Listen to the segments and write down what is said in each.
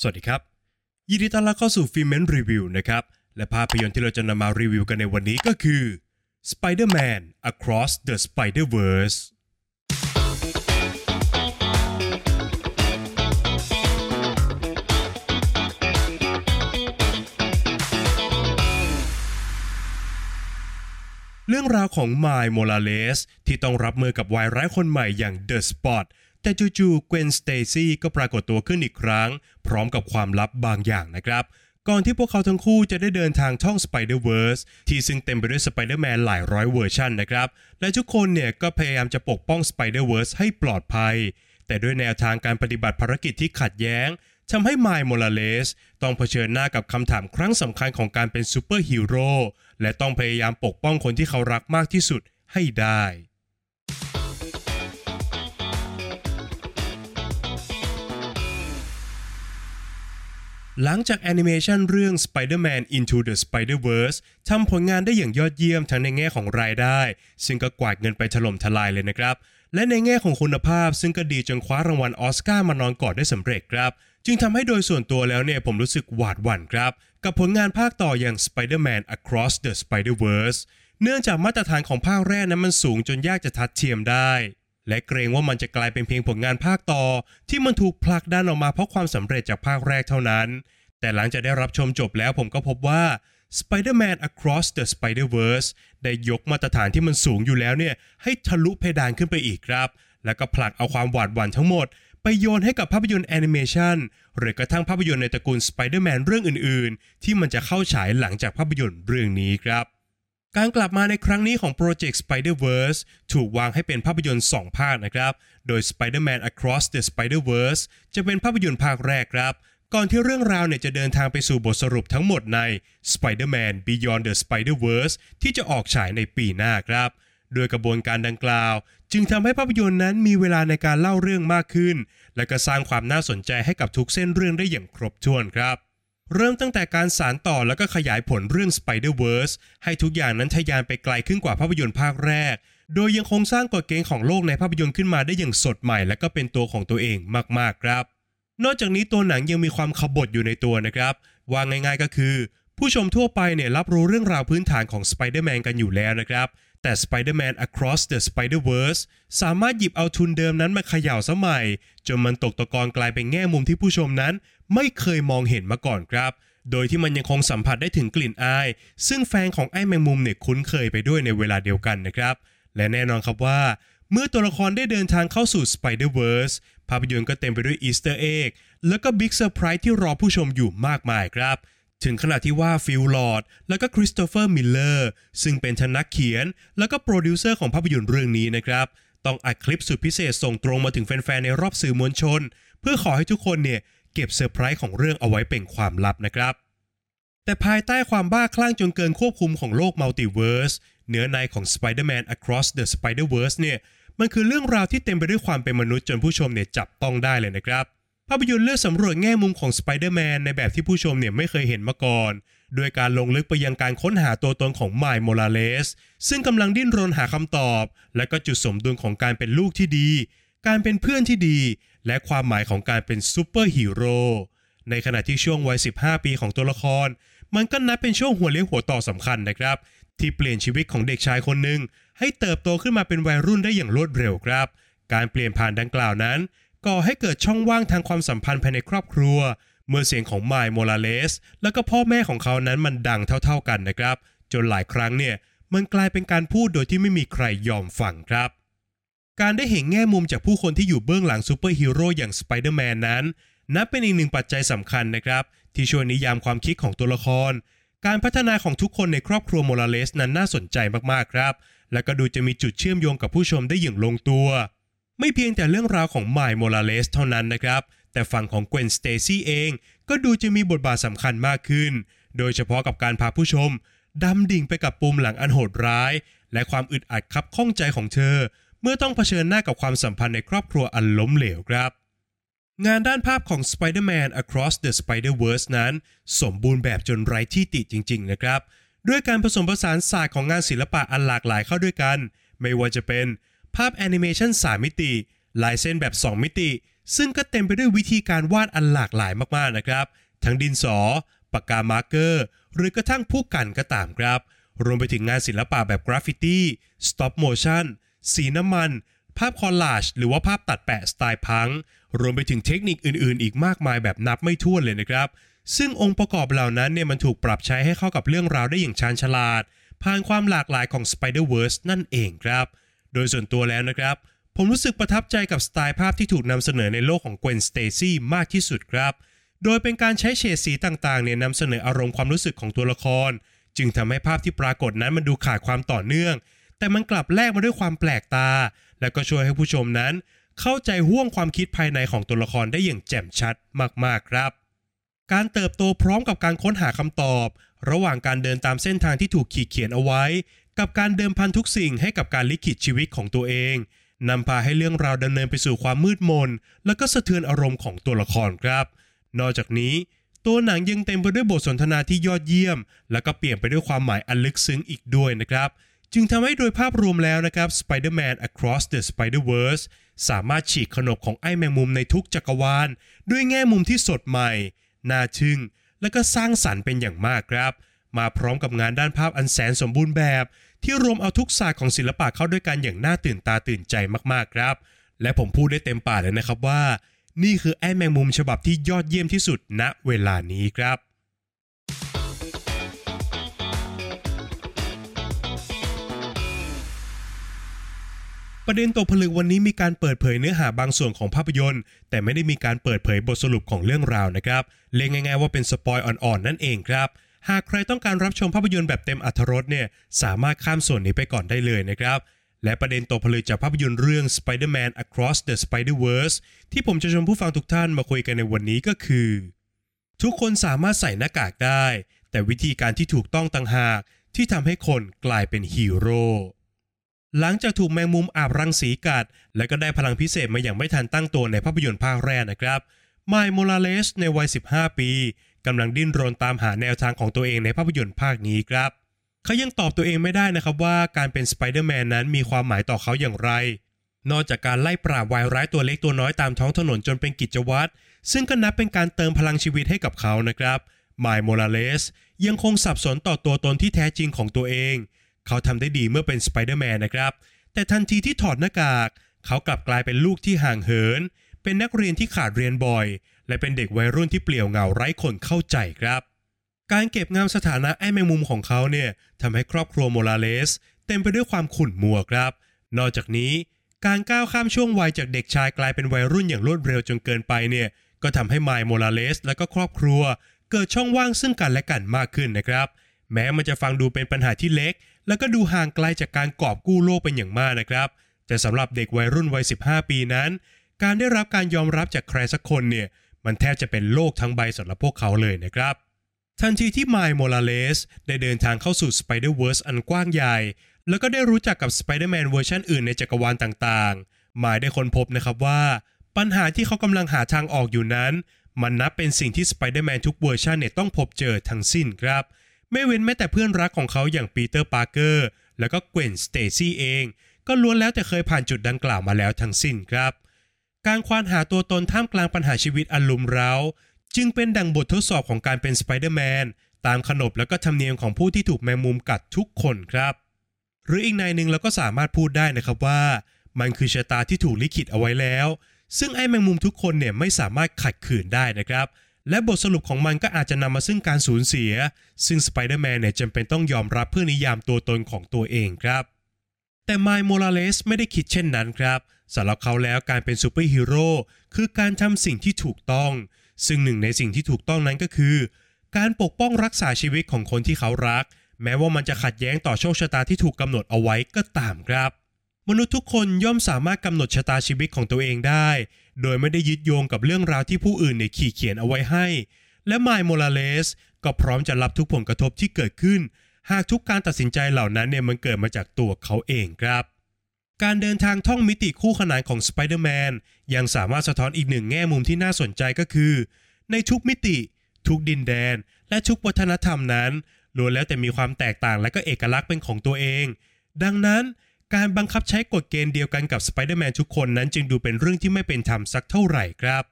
สวัสดีครับ ยินดีต้อนรับเข้าสู่ฟิเมนรีวิวนะครับ และภาพยนตร์ที่เราจะนำมารีวิวกันในวันนี้ก็คือ Spider-Man Across the Spider-Verse เรื่องราวของไมล์โมลาเลสที่ต้องรับมือกับวายร้ายคนใหม่อย่างเดอะสปอต แต่จู่ๆเกวนสเตซี่ก็ปรากฏตัวขึ้นอีกครั้ง พร้อมกับความลับบางอย่างนะครับก่อนที่พวกเขาทั้งคู่จะได้เดินทางท่อง Spider-Verse ที่ซึ่งเต็มไปด้วย Spider-Man หลายร้อยเวอร์ชันนะครับ และทุกคนเนี่ยก็พยายามจะปกป้อง Spider-Verse ให้ปลอดภัย แต่ด้วยแนวทางการปฏิบัติภารกิจที่ขัดแย้งทำให้ไมล์สโมราเลสต้องเผชิญหน้ากับคำถามครั้งสำคัญของการเป็นซูเปอร์ฮีโร่และต้องพยายามปกป้องคนที่เขารักมากที่สุดให้ได้ หลังจากแอนิเมชันเรื่อง Spider-Man Into the Spider-Verse ทำผลงานได้อย่างยอดเยี่ยมทั้งในแง่ของรายได้ ซึ่งก็กวาดเงินไปถล่มทลายเลยนะครับ และในแง่ของคุณภาพซึ่งก็ดีจนคว้ารางวัลออสการ์มานอนกอดได้สำเร็จครับ จึงทำให้โดยส่วนตัวแล้วเนี่ยผมรู้สึกหวาดหวั่นครับ กับผลงานภาคต่ออย่าง Spider-Man Across the Spider-Verse เนื่องจากมาตรฐานของภาคแรกนั้นมันสูงจนยากจะทัดเทียมได้ และเกรงว่ามันจะกลายเป็นเพียงผลงานภาคต่อ ที่มันถูกผลักดันออกมาเพราะความสำเร็จจากภาคแรกเท่านั้น แต่หลังจากได้รับชมจบแล้วผมก็พบว่า Spider-Man Across the Spider-Verse ได้ยกมาตรฐานที่มันสูงอยู่แล้วเนี่ยให้ทะลุเพดานขึ้นไปอีกครับ แล้วก็ผลักเอาความหวาดหวั่นทั้งหมด ไปโยนให้กับภาพยนตร์แอนิเมชันหรือกระทั่งภาพยนตร์ในตระกูล Spider-Man เรื่องอื่นๆ ที่มันจะเข้าฉายหลังจากภาพยนตร์เรื่องนี้ครับ การกลับมาในครั้งนี้ของโปรเจกต์ Spider-Verse ถูกวางให้เป็นภาพยนตร์ 2 ภาคนะครับ โดย Spider-Man Across the Spider-Verse จะเป็นภาพยนตร์ภาคแรกครับ ก่อนที่เรื่องราวเนี่ยจะเดินทางไปสู่บทสรุปทั้งหมดใน Spider-Man Beyond the Spider-Verse ที่จะออกฉายในปีหน้าครับ โดยกระบวนการดังกล่าว จึงทำให้ภาพยนตร์นั้นมีเวลาในการเล่าเรื่องมากขึ้น และก็สร้างความน่าสนใจให้กับทุกเส้นเรื่องได้อย่างครบถ้วนครับ เริ่มตั้งแต่การสารต่อแล้วก็ขยายผลเรื่อง Spider-Verse ให้ทุกอย่างนั้นทะยานไปไกลขึ้นกว่าภาพยนตร์ภาคแรก โดยยังคงสร้างกฎเกณฑ์ของโลกในภาพยนตร์ขึ้นมาได้อย่างสดใหม่ และก็เป็นตัวของตัวเองมากๆครับ นอกจากนี้ตัวหนังยังมีความขบถอยู่ในตัวนะครับ ว่าง่ายๆก็คือ ผู้ชมทั่วไปเนี่ยรับรู้เรื่องราวพื้นฐานของ Spider-Man กันอยู่แล้วนะครับ แต่ Spider-Man Across the Spider-Verse สามารถหยิบเอาทุนเดิมนั้นมาเขย่าใหม่ จนมันตกตะกอนกลายเป็นแง่มุมที่ผู้ชมนั้น ไม่เคยมองเห็นมาก่อนครับ โดยที่มันยังคงสัมผัสได้ถึงกลิ่นอาย ซึ่งแฟนของไอ้แมงมุมเนี่ยคุ้นเคยไปด้วยในเวลาเดียวกันนะครับ และแน่นอนครับว่า เมื่อตัวละครได้เดินทางเข้าสู่ Spider-Verse ภาพยนตร์ก็เต็มไปด้วย Easter egg แล้วก็ big surprise ที่รอผู้ชมอยู่มากมายครับ ถึงขนาดที่ว่าฟิลลอร์ดแล้วก็คริสโตเฟอร์มิลเลอร์ซึ่งเป็นนักเขียน แล้วก็โปรดิวเซอร์ของภาพยนตร์เรื่องนี้นะครับ ต้องอัดคลิปสุดพิเศษส่งตรงมาถึงแฟนๆในรอบสื่อมวลชน เพื่อขอให้ทุกคนเนี่ยเก็บเซอร์ไพรส์ของเรื่องเอาไว้เป็นความลับนะครับ แต่ภายใต้ความบ้าคลั่งจนเกินควบคุมของโลก multiverse เนื้อในของ Spider-Man Across the Spider-Verse เนี่ยมันคือเรื่องราวที่เต็มไปด้วยความเป็นมนุษย์จนผู้ชมเนี่ยจับต้องได้เลยนะครับ ภาพยนตร์เลือกสำรวจแง่มุมของ Spider-Man ในแบบที่ผู้ชมเนี่ยไม่เคยเห็นมาก่อน โดยการลงลึกไปยังการค้นหาตัวตนของไมล์สโมราเลส ซึ่งกำลังดิ้นรนหาคำตอบ และก็จุดสมดุลของการเป็นลูกที่ดี การเป็นเพื่อนที่ดี และความหมายของการเป็นซูเปอร์ฮีโร่ในขณะที่ช่วงวัย 15 ปีของตัวละคร มันก็นับเป็นช่วงหัวเลี้ยวหัวต่อสำคัญนะครับ ที่เปลี่ยนชีวิตของเด็กชายคนหนึ่งให้เติบโตขึ้นมาเป็นวัยรุ่นได้อย่างรวดเร็วครับ การเปลี่ยนผ่านดังกล่าวนั้น ก่อให้เกิดช่องว่างทางความสัมพันธ์ภายในครอบครัว เมื่อเสียงของไมล์สโมราเลส แล้วก็พ่อแม่ของเขานั้นมันดังเท่าๆกันนะครับ จนหลายครั้งเนี่ยมันกลายเป็นการพูดโดยที่ไม่มีใครยอมฟังครับ การได้เห็นแง่มุมจากผู้คนที่อยู่เบื้องหลังซูเปอร์ฮีโร่อย่างสไปเดอร์แมนนั้นนับเป็นอีกหนึ่งปัจจัยสำคัญนะครับ ที่ช่วยนิยามความคิดของตัวละคร การพัฒนาของทุกคนในครอบครัวโมราเลสนั้นน่าสนใจมากๆครับ และก็ดูจะมีจุดเชื่อมโยงกับผู้ชมได้อย่างลงตัว ไม่เพียงแต่เรื่องราวของไมล์สโมราเลสเท่านั้นนะครับ แต่ฝั่งของเกวนสเตซี่เอง ก็ดูจะมีบทบาทสำคัญมากขึ้น โดยเฉพาะกับการพาผู้ชมดำดิ่งไปกับปูมหลังอันโหดร้าย และความอึดอัดคับข้องใจของเธอ เมื่อต้องเผชิญหน้ากับความสัมพันธ์ในครอบครัวอันล้มเหลวครับ งานด้านภาพของ Spider-Man Across the Spider-Verse นั้น สมบูรณ์แบบจนไร้ที่ติจริง ๆ นะครับ ด้วยการผสมผสานศาสตร์ของงานศิลปะอันหลากหลายเข้าด้วยกัน ไม่ว่าจะเป็น ภาพแอนิเมชัน3 มิติ ลายเส้นแบบ 2 มิติ ซึ่งก็เต็มไปด้วยวิธีการวาดอันหลากหลายมากๆนะครับ ทั้งดินสอ ปากกามาร์เกอร์ หรือกระทั่งพู่กันก็ตามครับ รวมไปถึงงานศิลปะแบบ graffiti stop motion สีน้ำมัน ภาพ collage หรือว่าภาพตัดแปะสไตล์พัง รวมไปถึงเทคนิคอื่นๆ อีกมากมายแบบนับไม่ถ้วนเลยนะครับ ซึ่งองค์ประกอบเหล่านั้นเนี่ยมันถูกปรับใช้ให้เข้ากับเรื่องราวได้อย่างชาญฉลาด ผ่านความหลากหลายของ Spider-Verse นั่นเองครับ โดยส่วนตัวแล้วนะครับ ผมรู้สึกประทับใจกับสไตล์ภาพที่ถูกนำเสนอในโลกของ Gwen Stacy มากที่สุดครับ โดยเป็นการใช้เฉดสีต่างๆเนี่ยนำเสนออารมณ์ความรู้สึกของตัวละคร จึงทำให้ภาพที่ปรากฏนั้นมันดูขาดความต่อเนื่อง แต่มันกลับแลกมาด้วยความแปลกตา และก็ช่วยให้ผู้ชมนั้น เข้าใจห่วงความคิดภายในของตัวละครได้อย่างแจ่มชัดมากๆครับการเติบโตพร้อมกับการค้นหาคำตอบ ระหว่างการเดินตามเส้นทางที่ถูกขีดเขียนเอาไว้ กับการเดิมพันทุกสิ่งให้กับการลิขิตชีวิตของตัวเองนำพาให้เรื่องราวดำเนินไปสู่ความมืดมน และก็สะเทือนอารมณ์ของตัวละครครับ นอกจากนี้ ตัวหนังยังเต็มไปด้วยบทสนทนาที่ยอดเยี่ยม และก็เปลี่ยนไปด้วยความหมายอันลึกซึ้งอีกด้วยนะครับ จึงทำให้โดยภาพรวมแล้วนะครับ Spider-Man Across the Spider-Verse สามารถฉีกขนบของไอ้แมงมุมในทุกจักรวาล ด้วยแง่มุมที่สดใหม่ น่าทึ่ง และก็สร้างสรรค์เป็นอย่างมากครับ มาพร้อมกับงานด้านภาพอันแสนสมบูรณ์แบบ ที่รวมเอาทุกศาสตร์ของศิลปะเข้าด้วยกันอย่างน่าตื่นตาตื่นใจมากๆครับ และผมพูดได้เต็มปากเลยนะครับว่า นี่คือไอ้แมงมุมฉบับที่ยอดเยี่ยมที่สุดณเวลานี้ครับประเด็นตกผลึกวันนี้มีการเปิดเผยเนื้อหาบางส่วนของภาพยนตร์ แต่ไม่ได้มีการเปิดเผยบทสรุปของเรื่องราวนะครับเรียกง่ายๆว่าเป็นสปอยอ่อนๆนั่นเองครับ หากใครต้องการรับชมภาพยนตร์แบบเต็มอรรถรสเนี่ยสามารถข้ามส่วนนี้ไปก่อนได้เลยนะครับ และประเด็นตกผลึกจากภาพยนตร์เรื่อง Spider-Man Across the Spider-Verse ที่ผมจะชวนผู้ฟังทุกท่านมาคุยกันในวันนี้ก็คือ ทุกคนสามารถใส่หน้ากากได้ แต่วิธีการที่ถูกต้องต่างหาก ที่ทำให้คนกลายเป็นฮีโร่หลังจากถูกแมงมุมอาบรังสีกัด และก็ได้พลังพิเศษมาอย่างไม่ทันตั้งตัวในภาพยนตร์ภาคแรกนะครับไมล์สโมราเลสในวัย 15 ปี กำลังดิ้นรนตามหาแนวทางของตัวเองในภาพยนตร์ภาคนี้ครับ เขายังตอบตัวเองไม่ได้นะครับว่าการเป็นสไปเดอร์แมนนั้นมีความหมายต่อเขาอย่างไร นอกจากการไล่ปราบวายร้ายตัวเล็กตัวน้อยตามท้องถนนจนเป็นกิจวัตร ซึ่งก็นับเป็นการเติมพลังชีวิตให้กับเขานะครับมล์โมลาเลสยังคงสับสนต่อตัวตนที่แท้จริงของตัวเอง เขาทำได้ดีเมื่อเป็นสไปเดอร์แมนนะครับ แต่ทันทีที่ถอดหน้ากาก เขากลับกลายเป็นลูกที่ห่างเหิน เป็นนักเรียนที่ขาดเรียนบ่อย และเป็นเด็กวัยรุ่นที่เปลี่ยวเหงาไร้คนเข้าใจครับ การเก็บงำสถานะไอ้แมงมุมของเขาเนี่ยทำให้ครอบครัวโมราเลส เต็มไปด้วยความขุ่นมัวครับ นอกจากนี้การก้าวข้ามช่วงวัยจากเด็กชายกลายเป็นวัยรุ่นอย่างรวดเร็วจนเกินไปเนี่ยก็ทำให้ไมล์โมราเลส และก็ครอบครัว เกิดช่องว่างซึ่งกันและกันมากขึ้นนะครับ แม้มันจะฟังดูเป็นปัญหาที่เล็ก แล้วก็ดูห่างไกลจากการกอบกู้โลกเป็นอย่างมากนะครับ แต่สำหรับเด็กวัยรุ่นวัย 15 ปีนั้น การได้รับการยอมรับจากใครสักคนเนี่ยมันแทบจะเป็นโลกทั้งใบสำหรับพวกเขาเลยนะครับ ทันทีที่ไมล์โมลาเลสได้เดินทางเข้าสู่ Spider-Verse อันกว้างใหญ่ แล้วก็ได้รู้จักกับ Spider-Man เวอร์ชันอื่นในจักรวาลต่างๆไมล์สได้ค้นพบนะครับว่า ปัญหาที่เขากำลังหาทางออกอยู่นั้น มันนับเป็นสิ่งที่ Spider-Man ทุกเวอร์ชันเนี่ยต้องพบเจอทั้งสิ้นครับ ไม่เว้นแม้แต่เพื่อนรักของเขาอย่างปีเตอร์ปาร์เกอร์แล้วก็เกวนสเตซี่เอง ก็ล้วนแล้วแต่เคยผ่านจุดดังกล่าวมาแล้วทั้งสิ้นครับ การควานหาตัวตนท่ามกลางปัญหาชีวิตอันรุมเร้า จึงเป็นดังบททดสอบของการเป็นสไปเดอร์แมนตามขนบและก็ธรรมเนียมของผู้ที่ถูกแมงมุมกัดทุกคนครับ หรืออีกนัยหนึ่งเราก็สามารถพูดได้นะครับว่า มันคือชะตาที่ถูกลิขิตเอาไว้แล้ว ซึ่งไอ้แมงมุมทุกคนเนี่ยไม่สามารถขัดขืนได้นะครับ และบทสรุปของมันก็อาจจะนำมาซึ่งการสูญเสีย ซึ่งสไปเดอร์แมนเนี่ยจำเป็นต้องยอมรับเพื่อนิยามตัวตนของตัวเองครับ แต่ไมล์โมราเลสไม่ได้คิดเช่นนั้นครับสำหรับเขาแล้วการเป็นซูเปอร์ฮีโร่คือการทำสิ่งที่ถูกต้อง ซึ่งหนึ่งในสิ่งที่ถูกต้องนั้นก็คือ การปกป้องรักษาชีวิตของคนที่เขารัก แม้ว่ามันจะขัดแย้งต่อโชคชะตาที่ถูกกำหนดเอาไว้ก็ตามครับ มนุษย์ทุกคนย่อมสามารถกำหนดชะตาชีวิตของตัวเองได้ โดยไม่ได้ยึดโยงกับเรื่องราวที่ผู้อื่นเนี่ยขีดเขียนเอาไว้ให้ และไมล์โมราเลสก็พร้อมจะรับทุกผลกระทบที่เกิดขึ้น หากทุกการตัดสินใจเหล่านั้นเนี่ยมันเกิดมาจากตัวเขาเองครับ การเดินทางท่องมิติคู่ขนานของสไปเดอร์แมนยังสามารถสะท้อนอีกหนึ่งแง่มุมที่น่าสนใจก็คือ ในทุกมิติ ทุกดินแดน และทุกวัฒนธรรมนั้นล้วนแล้วแต่มีความแตกต่างและก็เอกลักษณ์เป็นของตัวเอง ดังนั้นการบังคับใช้กฎเกณฑ์เดียวกันกับสไปเดอร์แมนทุกคนนั้นจึงดูเป็นเรื่องที่ไม่เป็นธรรมสักเท่าไหร่ครับ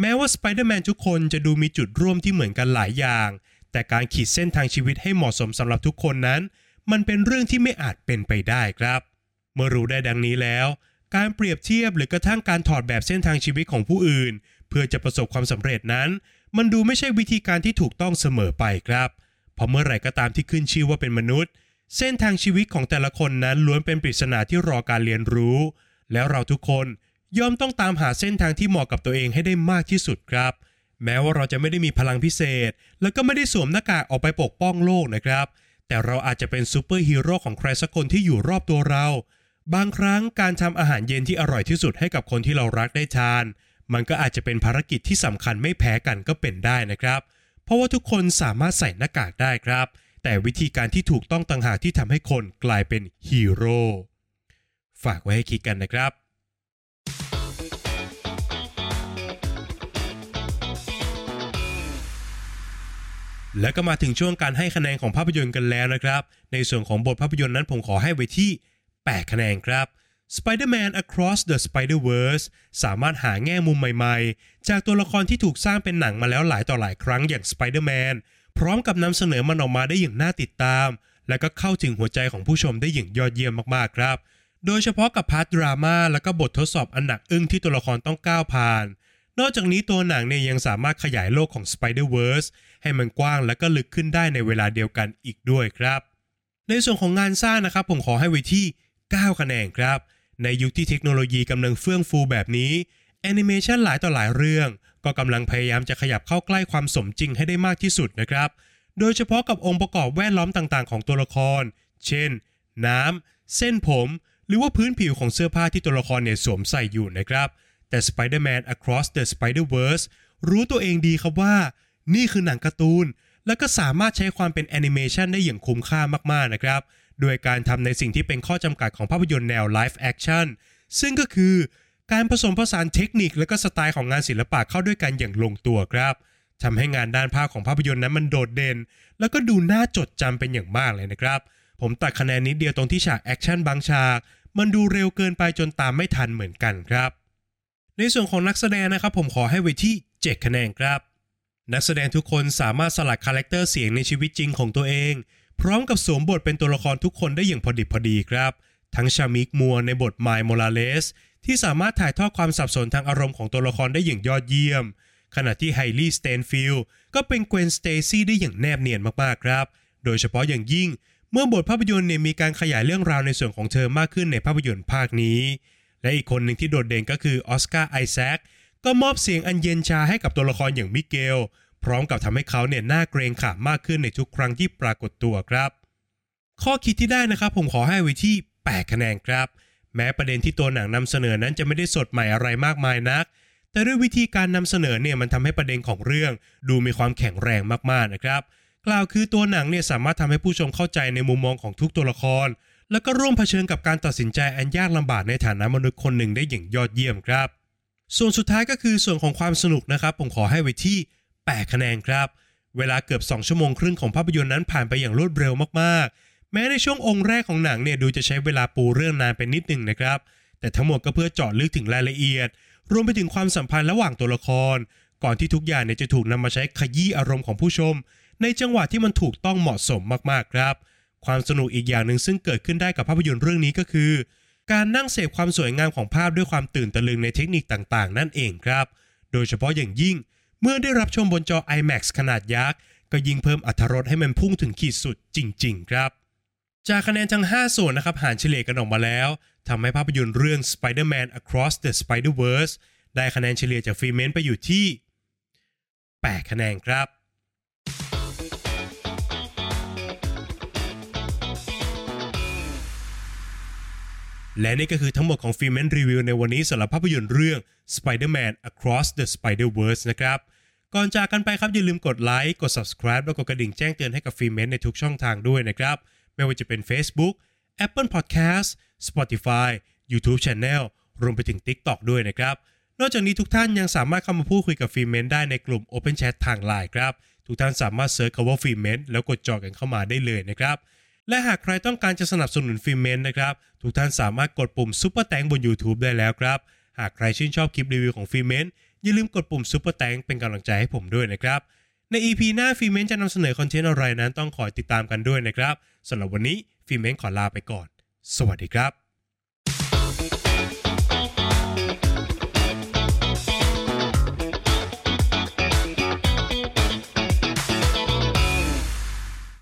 แม้ว่าสไปเดอร์แมนทุกคนจะดูมีจุดร่วมที่เหมือนกันหลายอย่าง แต่การขีดเส้นทางชีวิตให้เหมาะสมสำหรับทุกคนนั้น มันเป็นเรื่องที่ไม่อาจเป็นไปได้ครับ เมื่อรู้ได้ดังนี้แล้ว การเปรียบเทียบหรือกระทั่งการถอดแบบเส้นทางชีวิตของผู้อื่น เพื่อจะประสบความสำเร็จนั้น มันดูไม่ใช่วิธีการที่ถูกต้องเสมอไปครับเพราะเมื่อไหร่ก็ตามที่ขึ้นชื่อว่าเป็นมนุษย์ เส้นทางชีวิตของแต่ละคนนั้นล้วนเป็นปริศนาที่รอการเรียนรู้ แล้วเราทุกคนย่อมต้องตามหาเส้นทางที่เหมาะกับตัวเองให้ได้มากที่สุดครับ แม้ว่าเราจะไม่ได้มีพลังพิเศษ แล้วก็ไม่ได้สวมหน้ากากออกไปปกป้องโลกนะครับ แต่เราอาจจะเป็นซูเปอร์ฮีโร่ของใครสักคนที่อยู่รอบตัวเรา บางครั้งการทำอาหารเย็นที่อร่อยที่สุดให้กับคนที่เรารักได้ทาน มันก็อาจจะเป็นภารกิจที่สำคัญไม่แพ้กันก็เป็นได้นะครับ เพราะว่าทุกคนสามารถใส่หน้ากากได้ครับ แต่วิธีการที่ถูกต้องต่างหากที่ทำให้คนกลายเป็นฮีโร่ฝากไว้ให้คิดกันนะครับ แล้วก็มาถึงช่วงการให้คะแนนของภาพยนตร์กันแล้วนะครับ ในส่วนของบทภาพยนตร์นั้นผมขอให้ไว้ที่ 8 คะแนนครับ Spider-Man Across the Spider-Verse สามารถหาแง่มุมใหม่ๆ จากตัวละครที่ถูกสร้างเป็นหนังมาแล้วหลายต่อหลายครั้งอย่าง Spider-Man พร้อมกับนำเสนอมันออกมาได้อย่างน่าติดตาม และก็เข้าถึงหัวใจของผู้ชมได้อย่างยอดเยี่ยมมากๆครับ โดยเฉพาะกับพาร์ทดราม่าและก็บททดสอบอันหนักอึ้งที่ตัวละครต้องก้าวผ่าน นอกจากนี้ตัวหนังเนี่ยยังสามารถขยายโลกของ Spider-Verse ให้มันกว้างและก็ลึกขึ้นได้ในเวลาเดียวกันอีกด้วยครับ ในส่วนของงานสร้างนะครับผมขอให้ไว้ที่ 9 คะแนนครับ ในยุคที่เทคโนโลยีกำลังเฟื่องฟูแบบนี้แอนิเมชันหลายต่อหลายเรื่อง ก็กำลังพยายามจะขยับเข้าใกล้ความสมจริงให้ได้มากที่สุดนะครับ โดยเฉพาะกับองค์ประกอบแวดล้อมต่างๆ ของตัวละคร เช่น น้ำเส้นผม หรือว่าพื้นผิวของเสื้อผ้าที่ตัวละครเนี่ยสวมใส่อยู่นะครับ แต่ Spider-Man Across the Spider-Verse รู้ตัวเองดีครับว่า นี่คือหนังการ์ตูน แล้วก็สามารถใช้ความเป็นแอนิเมชันได้อย่างคุ้มค่ามากๆนะครับ โดยการทำในสิ่งที่เป็นข้อจำกัดของภาพยนตร์แนว Live Action ซึ่งก็คือการผสมผสานเทคนิคและก็สไตล์ของงานศิลปะเข้าด้วยกันอย่างลงตัวครับทำให้งานด้านภาพของภาพยนตร์นั้นมันโดดเด่น แล้วก็ดูน่าจดจำเป็นอย่างมากเลยนะครับ ผมตัดคะแนนนิดเดียวตรงที่ฉาก action บางฉาก มันดูเร็วเกินไปจนตามไม่ทันเหมือนกันครับ ในส่วนของนักแสดงนะครับผมขอให้ไว้ที่ 7 คะแนนครับ นักแสดงทุกคนสามารถสลัด character เสียงในชีวิตจริงของตัวเอง พร้อมกับสวมบทเป็นตัวละครทุกคนได้อย่างพอดิบพอดีครับ ทั้งชามีกมัวร์ในบทไมล์สโมราเลสที่สามารถถ่ายทอดความสับสนทางอารมณ์ของตัวละครได้อย่างยอดเยี่ยม ขณะที่ไฮลี่สเตนฟิลด์ก็เป็นเกวนสเตซี่ได้อย่างแนบเนียนมากๆครับ โดยเฉพาะอย่างยิ่ง เมื่อบทภาพยนตร์เนี่ยมีการขยายเรื่องราวในส่วนของเธอมากขึ้นในภาพยนตร์ภาคนี้ และอีกคนหนึ่งที่โดดเด่นก็คือออสการ์ไอแซคก็มอบเสียงอันเย็นชาให้กับตัวละครอย่างมิเกล พร้อมกับทำให้เขาเนี่ยน่าเกรงขามมากขึ้นในทุกครั้งที่ปรากฏตัวครับ ข้อคิดที่ได้นะครับผมขอให้ไว้ที่ 8 คะแนนครับ แม้ประเด็นที่ตัวหนังนำเสนอนั้นจะไม่ได้สดใหม่อะไรมากมายนัก แต่ด้วยวิธีการนำเสนอเนี่ยมันทำให้ประเด็นของเรื่อง ดูมีความแข็งแรงมากๆนะครับ กล่าวคือตัวหนังเนี่ยสามารถทำให้ผู้ชมเข้าใจในมุมมองของทุกตัวละคร แล้วก็ร่วมเผชิญกับการตัดสินใจอันยากลำบากในฐานะมนุษย์คนหนึ่งได้อย่างยอดเยี่ยมครับ ส่วนสุดท้ายก็คือส่วนของความสนุกนะครับผมขอให้ไว้ที่ 8 คะแนนครับ เวลาเกือบ 2 ชั่วโมงครึ่งของภาพยนตร์นั้นผ่านไปอย่างรวดเร็วมากๆ แม้ในช่วงองค์แรกของหนังเนี่ยดูจะใช้เวลาปูเรื่องนานไปนิดหนึ่งนะครับ แต่ทั้งหมดก็เพื่อเจาะลึกถึงรายละเอียด รวมไปถึงความสัมพันธ์ระหว่างตัวละคร ก่อนที่ทุกอย่างเนี่ยจะถูกนำมาใช้ขยี้อารมณ์ของผู้ชม ในจังหวะที่มันถูกต้องเหมาะสมมากๆครับ ความสนุกอีกอย่างหนึ่งซึ่งเกิดขึ้นได้กับภาพยนตร์เรื่องนี้ก็คือ การนั่งเสพความสวยงามของภาพด้วยความตื่นตะลึงในเทคนิคต่างๆ นั่นเองครับ โดยเฉพาะอย่างยิ่ง เมื่อได้รับชมบนจอ IMAX ขนาดยักษ์ก็ยิ่งเพิ่มอรรถรสให้มันพุ่งถึงขีดสุดจริง ๆ ครับ จากคะแนนทั้ง 5 ส่วนนะครับหารเฉลี่ยกันออกมาแล้วทำให้ภาพยนตร์เรื่อง Spider-Man Across the Spider-Verse ได้คะแนนเฉลี่ยจากฟรีเมนต์ไปอยู่ที่ 8 คะแนนครับ และนี่ก็คือทั้งหมดของฟิเมนรีวิวในวันนี้สำหรับภาพยนตร์เรื่อง Spider-Man Across the Spider-Verse นะครับ ก่อนจากกันไปครับอย่าลืมกดไลค์กด subscribe แล้วกดกระดิ่งแจ้งเตือนให้กับฟิเมนในทุกช่องทางด้วยนะครับ ไม่ว่าจะเป็น Facebook Apple Podcast Spotify YouTube Channel รวมไปถึง TikTok ด้วยนะครับ นอกจากนี้ทุกท่านยังสามารถเข้ามาพูดคุยกับฟิเมนได้ในกลุ่ม Open Chat ทางไลน์ครับ ทุกท่านสามารถ search คำว่าฟิเมนแล้วกดจอยกันเข้ามาได้เลยนะครับ และหากใครต้องการจะสนับสนุนฟิเมนนะครับ ทุกท่านสามารถกดปุ่ม Super Thanks บน YouTube ได้แล้วครับ หากใครชื่นชอบคลิปรีวิวของฟิเมนอย่าลืมกดปุ่ม Super Thanks เป็นกำลังใจให้ผมด้วยนะครับ ใน EP หน้าฟิเมนจะนำเสนอคอนเทนต์อะไรนั้นต้องคอยติดตามกันด้วยนะครับสำหรับวันนี้ฟิเมนขอลาไปก่อน สวัสดีครับ